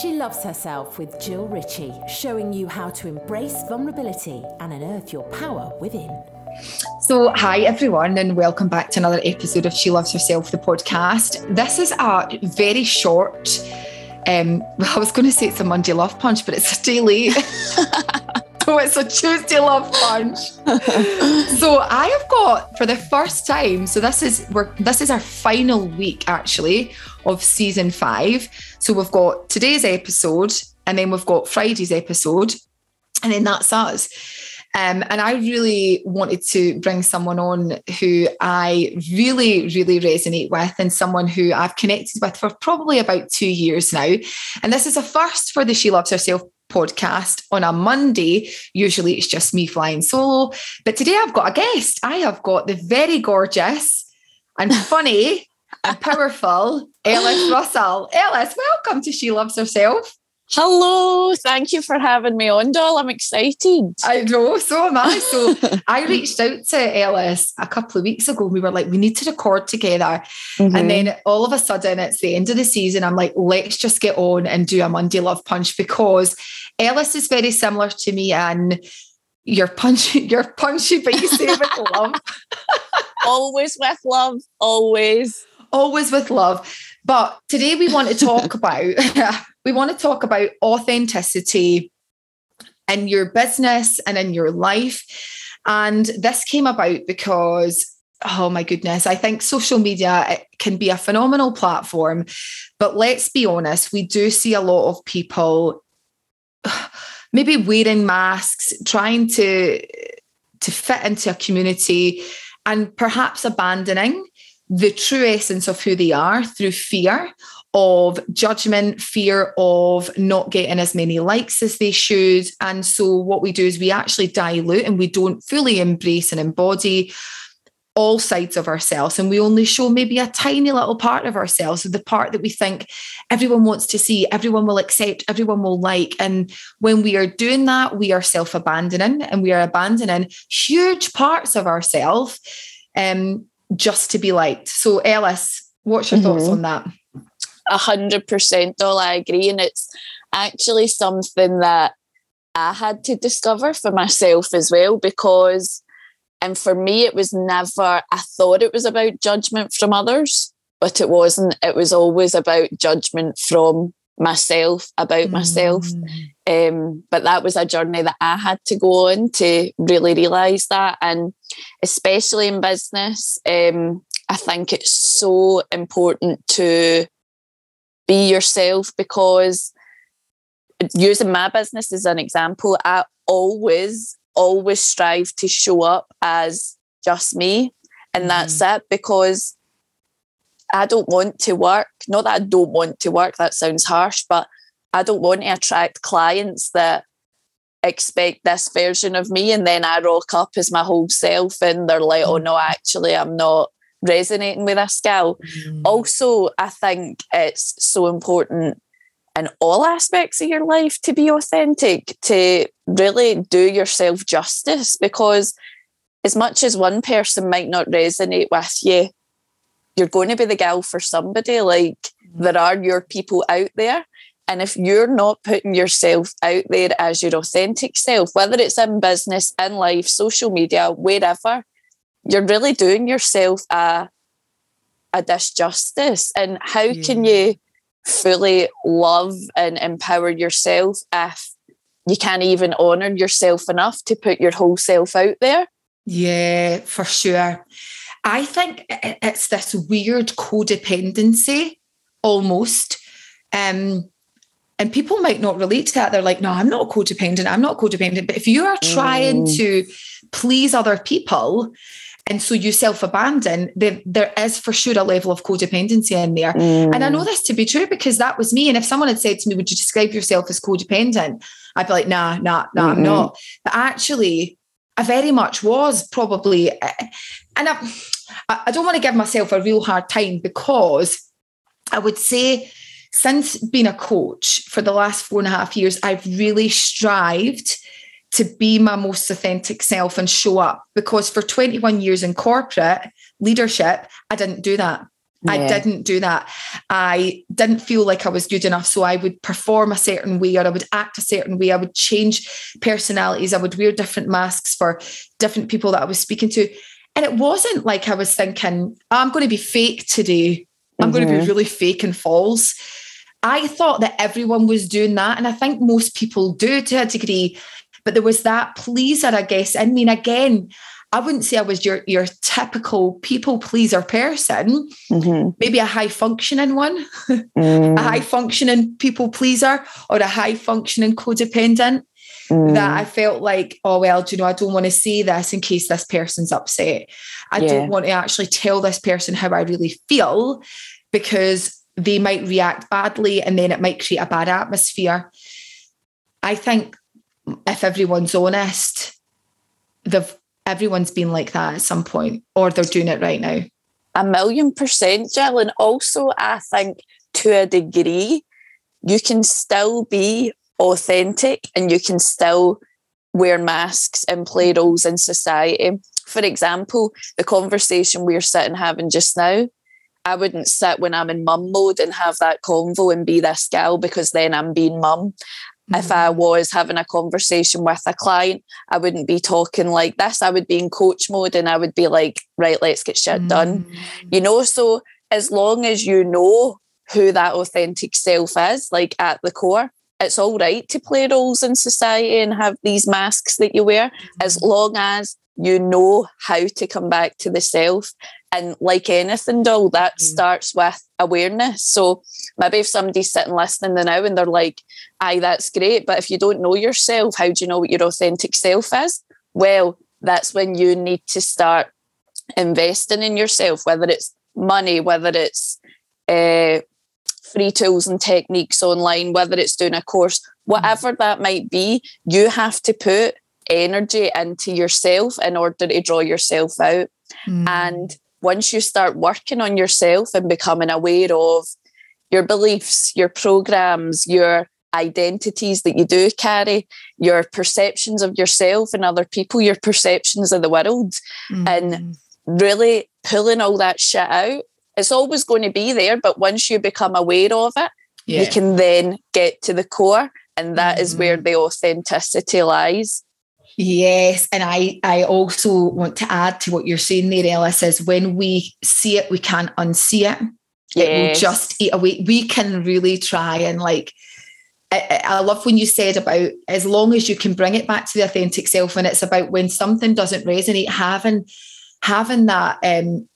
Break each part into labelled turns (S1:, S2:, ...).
S1: She Loves Herself with Jill Ritchie, showing you how to embrace vulnerability and unearth your power within.
S2: So, hi everyone, and welcome back to another episode of She Loves Herself, the podcast. This is a very short, um, I was going to say it's a Monday love punch, but it's a daily. so it's a Tuesday love punch. so I have got for the first time. So this is we're this is our final week actually of season five. So we've got today's episode, and then we've got Friday's episode, and then that's us. Um, and I really wanted to bring someone on who I really, really resonate with, and someone who I've connected with for probably about two years now. And this is a first for the She Loves Herself podcast on a Monday. Usually it's just me flying solo. But today I've got a guest. I have got the very gorgeous and funny and powerful Ellis Russell. Ellis, welcome to She Loves Herself.
S3: Hello, thank you for having me on, doll. I'm excited.
S2: I know, so am I. So I reached out to Ellis a couple of weeks ago. We were like, we need to record together. Mm-hmm. And then all of a sudden, it's the end of the season. I'm like, let's just get on and do a Monday Love Punch because Ellis is very similar to me and you're punchy, you're punchy, but you say with love.
S3: always with love, always.
S2: Always with love. But today we want to talk about we want to talk about authenticity in your business and in your life. And this came about because oh my goodness, I think social media can be a phenomenal platform. But let's be honest, we do see a lot of people maybe wearing masks, trying to to fit into a community and perhaps abandoning the true essence of who they are through fear of judgment, fear of not getting as many likes as they should. And so, what we do is we actually dilute and we don't fully embrace and embody all sides of ourselves. And we only show maybe a tiny little part of ourselves, the part that we think everyone wants to see, everyone will accept, everyone will like. And when we are doing that, we are self abandoning and we are abandoning huge parts of ourselves um, just to be liked. So, Ellis, what's your mm-hmm. thoughts on that?
S3: A hundred percent, all I agree. And it's actually something that I had to discover for myself as well because and for me, it was never, I thought it was about judgment from others, but it wasn't. It was always about judgment from myself, about mm. myself. Um, but that was a journey that I had to go on to really realize that. And especially in business, um, I think it's so important to be yourself because using my business as an example, I always always strive to show up as just me. And that's mm. it because I don't want to work. Not that I don't want to work, that sounds harsh, but I don't want to attract clients that expect this version of me. And then I rock up as my whole self and they're like, oh no, actually, I'm not resonating with this gal. Mm. Also, I think it's so important in all aspects of your life to be authentic, to really do yourself justice. Because as much as one person might not resonate with you, you're going to be the gal for somebody. Like there are your people out there. And if you're not putting yourself out there as your authentic self, whether it's in business, in life, social media, wherever, you're really doing yourself a, a disjustice. And how yeah. can you fully love and empower yourself if you can't even honor yourself enough to put your whole self out there.
S2: Yeah, for sure. I think it's this weird codependency almost. Um, and people might not relate to that. They're like, no, I'm not codependent. I'm not codependent. But if you are trying mm. to please other people, and so you self-abandon there, there is for sure a level of codependency in there mm. and i know mm. this to be true because that was me and if someone had said to me would you describe yourself as codependent i'd be like nah nah nah mm-hmm. i'm not but actually i very much was probably eh, and i i don't want to give myself a real hard time because i would say since being a coach for the last four and a half years i've really strived to be my most authentic self and show up because for 21 years in corporate leadership, I didn't do that. Yeah. I didn't do that. I didn't feel like I was good enough. So I would perform a certain way or I would act a certain way. I would change personalities. I would wear different masks for different people that I was speaking to. And it wasn't like I was thinking, I'm going to be fake today. I'm mm-hmm. going to be really fake and false. I thought that everyone was doing that. And I think most people do to a degree. But there was that pleaser, I guess. I mean, again, I wouldn't say I was your your typical people pleaser person. Mm-hmm. Maybe a high functioning one, mm. a high functioning people pleaser, or a high functioning codependent. Mm. That I felt like, oh well, do you know, I don't want to say this in case this person's upset. I yeah. don't want to actually tell this person how I really feel because they might react badly and then it might create a bad atmosphere. I think if everyone's honest, they've everyone's been like that at some point, or they're doing it right now.
S3: A million percent, Jill. And also, I think to a degree, you can still be authentic and you can still wear masks and play roles in society. For example, the conversation we're sitting having just now, I wouldn't sit when I'm in mum mode and have that convo and be this gal because then I'm being mum. Mm-hmm. If I was having a conversation with a client, I wouldn't be talking like this. I would be in coach mode and I would be like, right, let's get shit done. Mm-hmm. You know, so as long as you know who that authentic self is, like at the core, it's all right to play roles in society and have these masks that you wear, mm-hmm. as long as you know how to come back to the self and like anything, doll, that mm. starts with awareness. So maybe if somebody's sitting listening to now and they're like, aye, that's great. But if you don't know yourself, how do you know what your authentic self is? Well, that's when you need to start investing in yourself, whether it's money, whether it's uh, free tools and techniques online, whether it's doing a course, whatever mm. that might be, you have to put energy into yourself in order to draw yourself out. Mm. And once you start working on yourself and becoming aware of your beliefs, your programs, your identities that you do carry, your perceptions of yourself and other people, your perceptions of the world, mm. and really pulling all that shit out. It's always going to be there, but once you become aware of it, yeah. you can then get to the core, and that mm. is where mm-hmm. the authenticity lies.
S2: Yes, and I I also want to add to what you're saying there, Ellis, is when we see it, we can't unsee it. Yes. It will just eat away. We can really try and like. I, I love when you said about as long as you can bring it back to the authentic self, and it's about when something doesn't resonate, having having that um,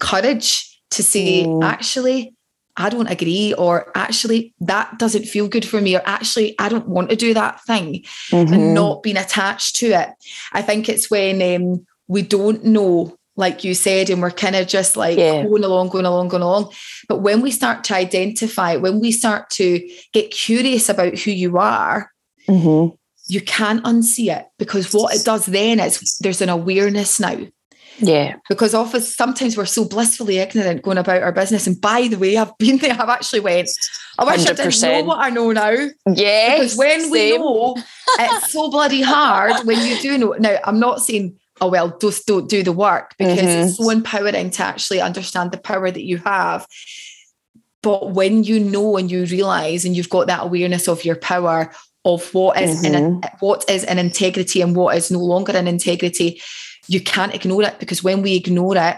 S2: courage to say, mm. actually, I don't agree, or actually, that doesn't feel good for me, or actually, I don't want to do that thing, mm-hmm. and not being attached to it. I think it's when um, we don't know, like you said, and we're kind of just like yeah. going along, going along, going along. But when we start to identify, when we start to get curious about who you are, mm-hmm. you can't unsee it because what it does then is there's an awareness now.
S3: Yeah.
S2: Because often sometimes we're so blissfully ignorant going about our business. And by the way, I've been there, I've actually went, I wish 100%. I didn't know what I know now.
S3: Yeah.
S2: Because when same. we know, it's so bloody hard when you do know. Now, I'm not saying, oh, well, just don't do the work because mm-hmm. it's so empowering to actually understand the power that you have. But when you know and you realize and you've got that awareness of your power, of what is mm-hmm. in what is an integrity and what is no longer an integrity, you can't ignore it because when we ignore it,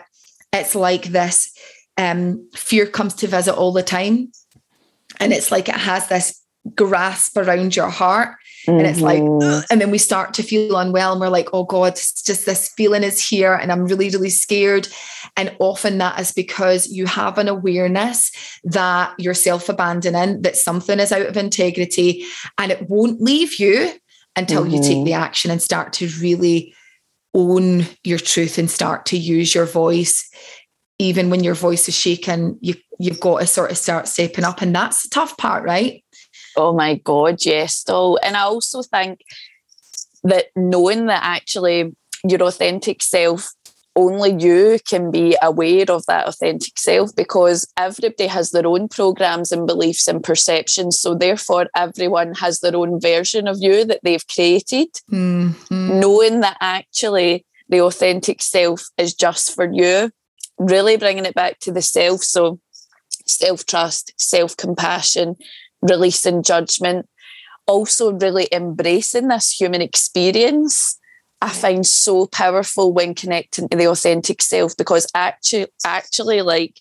S2: it's like this um, fear comes to visit all the time. And it's like it has this grasp around your heart. Mm-hmm. And it's like, mm-hmm. and then we start to feel unwell and we're like, oh God, it's just this feeling is here and I'm really, really scared. And often that is because you have an awareness that you're self abandoning, that something is out of integrity and it won't leave you until mm-hmm. you take the mm-hmm. action and start to really own your truth and start to use your voice. Even when your voice is shaking you you've got to sort of start stepping up and that's the tough part right?
S3: Oh my god yes though and i also think that knowing that actually your authentic self only you can be aware of that authentic self because everybody has their own programs and beliefs and perceptions. So, therefore, everyone has their own version of you that they've created. Mm-hmm. Knowing that actually the authentic self is just for you, really bringing it back to the self. So, self trust, self compassion, releasing judgment, also really embracing this human experience. I find so powerful when connecting to the authentic self because actually, actually, like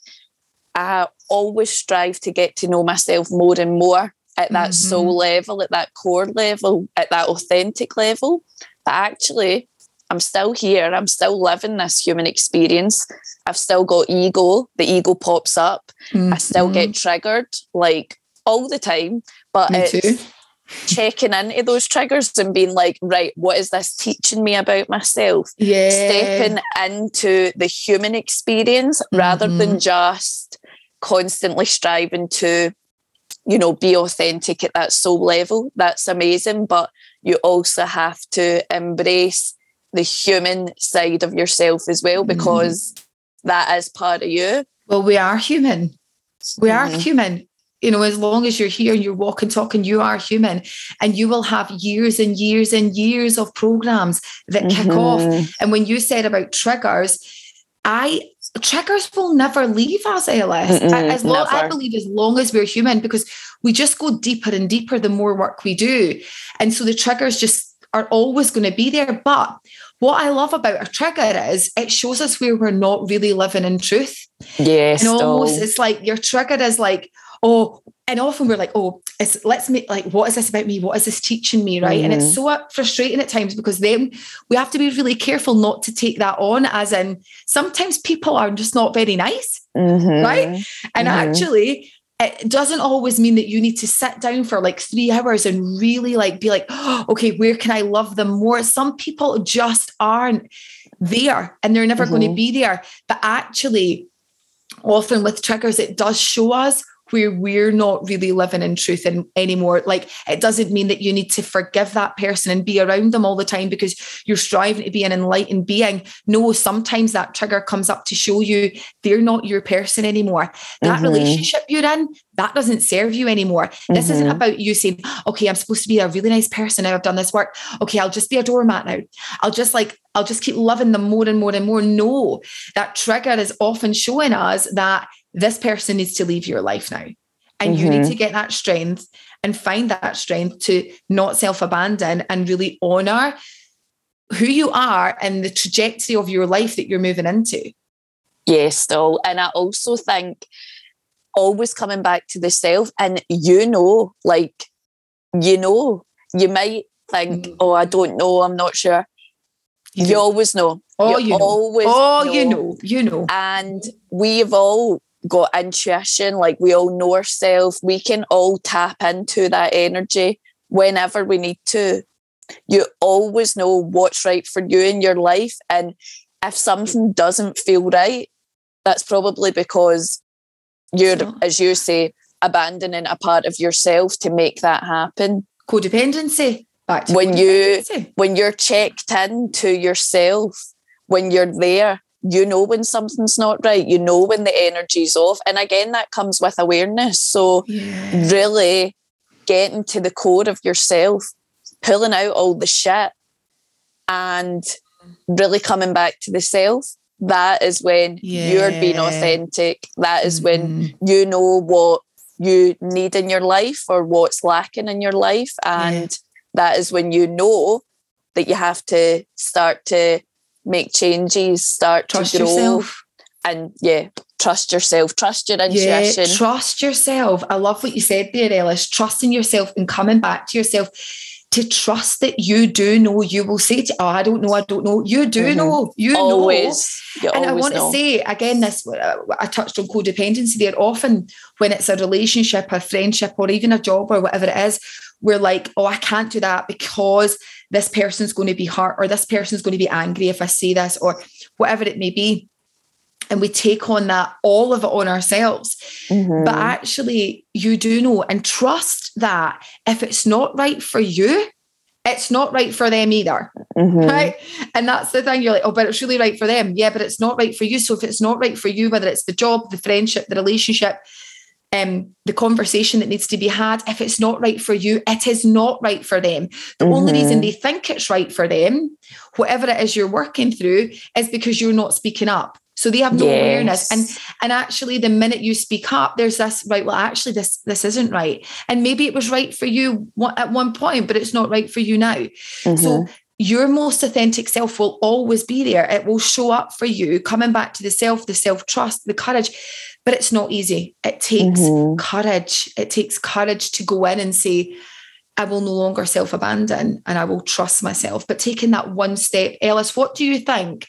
S3: I always strive to get to know myself more and more at that mm-hmm. soul level, at that core level, at that authentic level. But actually, I'm still here. I'm still living this human experience. I've still got ego. The ego pops up. Mm-hmm. I still get mm-hmm. triggered like all the time. But me it's too. Checking into those triggers and being like, right, what is this teaching me about myself?
S2: Yeah.
S3: Stepping into the human experience mm-hmm. rather than mm-hmm. just constantly striving to, you know, be authentic at that soul level. That's amazing. But you also have to embrace the human side of yourself as well, mm-hmm. because mm. that is part of you.
S2: Well, we are human. We mm-hmm. are human. You know, as long as you're here and you're walking, talking, you are human. And you will have years and years and years of programs that mm-hmm. kick off. And when you said about triggers, I triggers will never leave us, Ellis. as long, I believe as long as we're human, because we just go deeper and deeper the more work we do. And so the triggers just are always going to be there. But what I love about a trigger is it shows us where we're not really living in truth.
S3: Yes.
S2: And almost it's like your trigger is like, oh, and often we're like, oh, it's let's make like, what is this about me? What is this teaching me? Right. Mm-hmm. And it's mm-hmm. so frustrating at times because then we have to be really careful not to take that on, as in sometimes people are just not very nice. Mm-hmm. Right. And mm-hmm. actually, it doesn't always mean that you need to sit down for like three hours and really like be like, oh, okay, where can I love them more? Some people just aren't there and they're never mm-hmm. going to be there. But actually, often with triggers, it does show us where we're not really living in truth in, anymore. Like it doesn't mean that you need to forgive that person and be around them all the time because you're striving to be an enlightened being. No, sometimes that trigger comes up to show you they're not your person anymore. That mm-hmm. relationship you're in, that doesn't serve you anymore. Mm-hmm. This isn't mm-hmm. about you saying, okay, I'm supposed to be a really nice person now I've done this work. Okay, I'll just be a doormat now. I'll just like, I'll just keep loving them more and more and more. No, that trigger is often showing us that this person needs to leave your life now. And mm-hmm. you need mm-hmm. to get that strength and find that strength to not self abandon and really honor who you are and the trajectory of your life that you're moving into.
S3: Yes, still. And I also think always coming back to the self, and you know, like, you know, you might think, mm-hmm. oh, I don't know, I'm not sure. You, you always know.
S2: Oh, you, you know. always Oh, know. you know, you know.
S3: And we've all got intuition, like we all know ourselves, we can all tap into that energy whenever we need to. You always know what's right for you in your life. And if something doesn't feel right, that's probably because you're, as you say, abandoning a part of yourself to make that happen.
S2: Codependency.
S3: Back when you when you're checked in to yourself, when you're there, you know when something's not right you know when the energy's off and again that comes with awareness so yeah. really getting to the core of yourself pulling out all the shit and really coming back to the self that is when yeah. you're being authentic that is mm-hmm. when you know what you need in your life or what's lacking in your life and yeah. that is when you know that you have to start to make changes, start trust to grow. Yourself. And yeah, trust yourself, trust your intuition.
S2: Yeah, trust yourself. I love what you said there, Ellis. Trusting yourself and coming back to yourself to trust that you do know you will say to oh I don't know I don't know you do mm-hmm. know you always, know and I want know. to say again this uh, I touched on codependency there often when it's a relationship a friendship or even a job or whatever it is we're like oh I can't do that because this person's going to be hurt or this person's going to be angry if I say this or whatever it may be. And we take on that, all of it on ourselves. Mm-hmm. But actually, you do know and trust that if it's not right for you, it's not right for them either. Mm-hmm. Right. And that's the thing. You're like, oh, but it's really right for them. Yeah, but it's not right for you. So if it's not right for you, whether it's the job, the friendship, the relationship, um, the conversation that needs to be had. If it's not right for you, it is not right for them. The mm-hmm. only reason they think it's right for them, whatever it is you're working through, is because you're not speaking up. So they have no
S3: Yes.
S2: awareness. And and actually the minute you speak up, there's this, right, well, actually this this isn't right. And maybe it was right for you at one point, but it's not right for you now. So
S3: Mhm.
S2: your most authentic self will always be there. It will show up for you, coming back to the self, the self trust, the courage. But it's not easy. It takes
S3: Mhm.
S2: courage. It takes courage to go in and say, I will no longer self abandon and I will trust myself. But taking that one step, Ellis, what do you think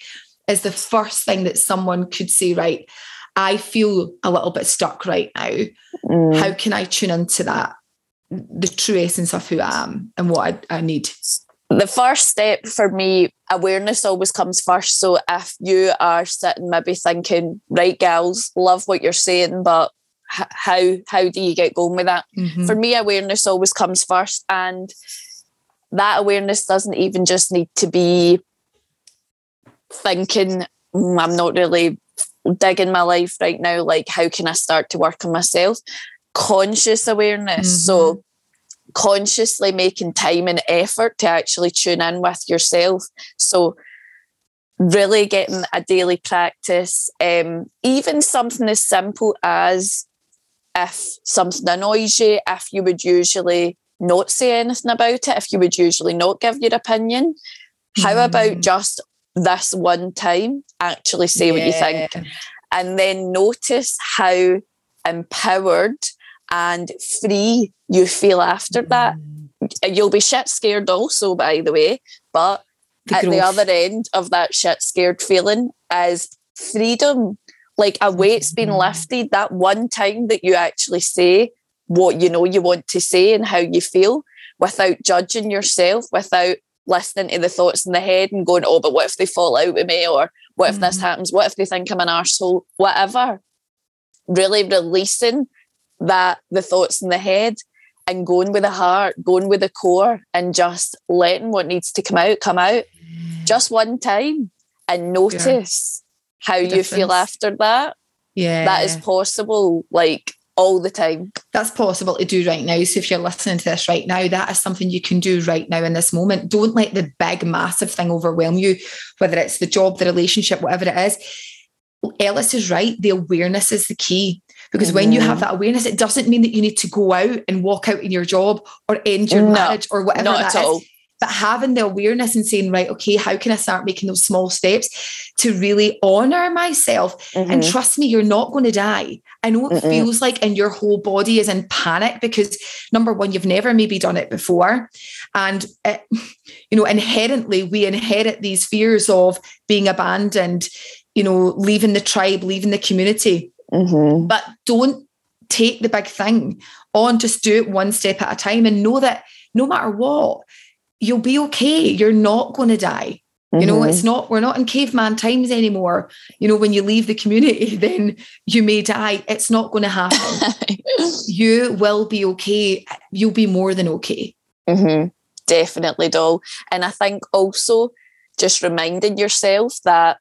S2: is the first thing that someone could say, right? I feel a little bit stuck right now.
S3: Mm.
S2: How can I tune into that? The true essence of who I am and what I, I need.
S3: The first step for me, awareness always comes first. So if you are sitting maybe thinking, right, gals, love what you're saying, but h- how how do you get going with that?
S2: Mhm.
S3: For me, awareness always comes first, and that awareness doesn't even just need to be thinking, "Mm, I'm not really digging my life right now. Like, how can I start to work on myself? Conscious awareness. So consciously making time and effort to actually tune in with yourself. So really getting a daily practice, um, even something as simple as if something annoys you, if you would usually not say anything about it, if you would usually not give your opinion, how about
S2: Mm.
S3: just this one time actually say what you think? And then notice how empowered and free you feel after that.
S2: Mm.
S3: You'll be shit scared also, by the way, but
S2: The
S3: at the other end of that shit scared feeling is freedom. Like a weight's been
S2: Mhm.
S3: lifted that one time that you actually say what you know you want to say and how you feel without judging yourself, without listening to the thoughts in the head and going, oh, but what if they fall out with me? Or what if this
S2: Mhm.
S3: happens? What if they think I'm an arsehole? Whatever. Really releasing that the thoughts in the head and going with the heart, going with the core and just letting what needs to come out come out mm. just one time and notice how
S2: The
S3: you feel after that.
S2: Yeah.
S3: That is possible like all the time.
S2: that's possible to do right now. So if you're listening to this right now, that is something you can do right now in this moment. Don't let the big, massive thing overwhelm you, whether it's the job, the relationship, whatever it is. Ellis is right. The awareness is the key. Because when you have that awareness, it doesn't mean that you need to go out and walk out in your job or end your
S3: No,
S2: marriage or whatever
S3: Not
S2: that
S3: at
S2: is.
S3: all.
S2: But having the awareness and saying, right, okay, how can I start making those small steps to really honor myself and
S3: Mhm.
S2: trust me, you're not going to die. I know it
S3: Mm-mm.
S2: feels like, and your whole body is in panic because number one, you've never maybe done it before. And, it, you know, inherently, we inherit these fears of being abandoned, you know, leaving the tribe, leaving the community.
S3: Mhm.
S2: But don't take the big thing on, just do it one step at a time and know that no matter what, you'll be okay. You're not going to die. You know, it's not, we're not in caveman times anymore. You know, when you leave the community, then you may die. It's not going to happen. you will be okay. You'll be more than okay.
S3: hmm Definitely, doll. And I think also just reminding yourself that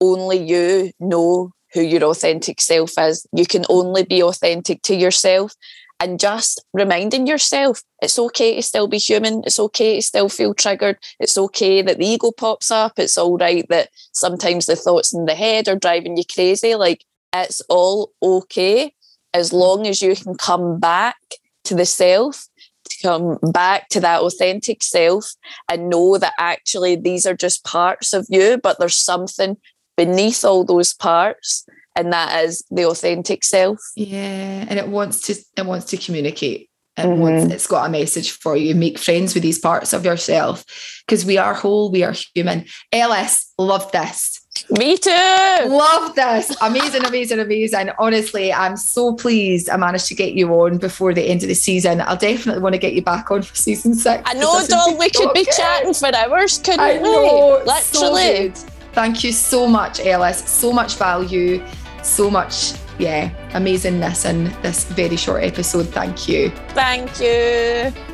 S3: only you know who your authentic self is. You can only be authentic to yourself. And just reminding yourself it's okay to still be human. It's okay to still feel triggered. It's okay that the ego pops up. It's all right that sometimes the thoughts in the head are driving you crazy. Like it's all okay as long as you can come back to the self to come back to that authentic self and know that actually these are just parts of you, but there's something beneath all those parts, and that is the authentic self.
S2: Yeah. And it wants to, it wants to communicate. It
S3: Mhm.
S2: wants, it's got a message for you. Make friends with these parts of yourself because we are whole, we are human. Ellis, love this.
S3: Me too.
S2: Love this. Amazing, amazing, amazing. Honestly, I'm so pleased I managed to get you on before the end of the season. I'll definitely want to get you back on for season six.
S3: I know, doll. We could be chatting for hours, couldn't
S2: I
S3: we?
S2: know. so
S3: Literally.
S2: good. Thank you so much, Ellis. So much value, so much, yeah, amazingness in this very short episode. Thank you.
S3: Thank you.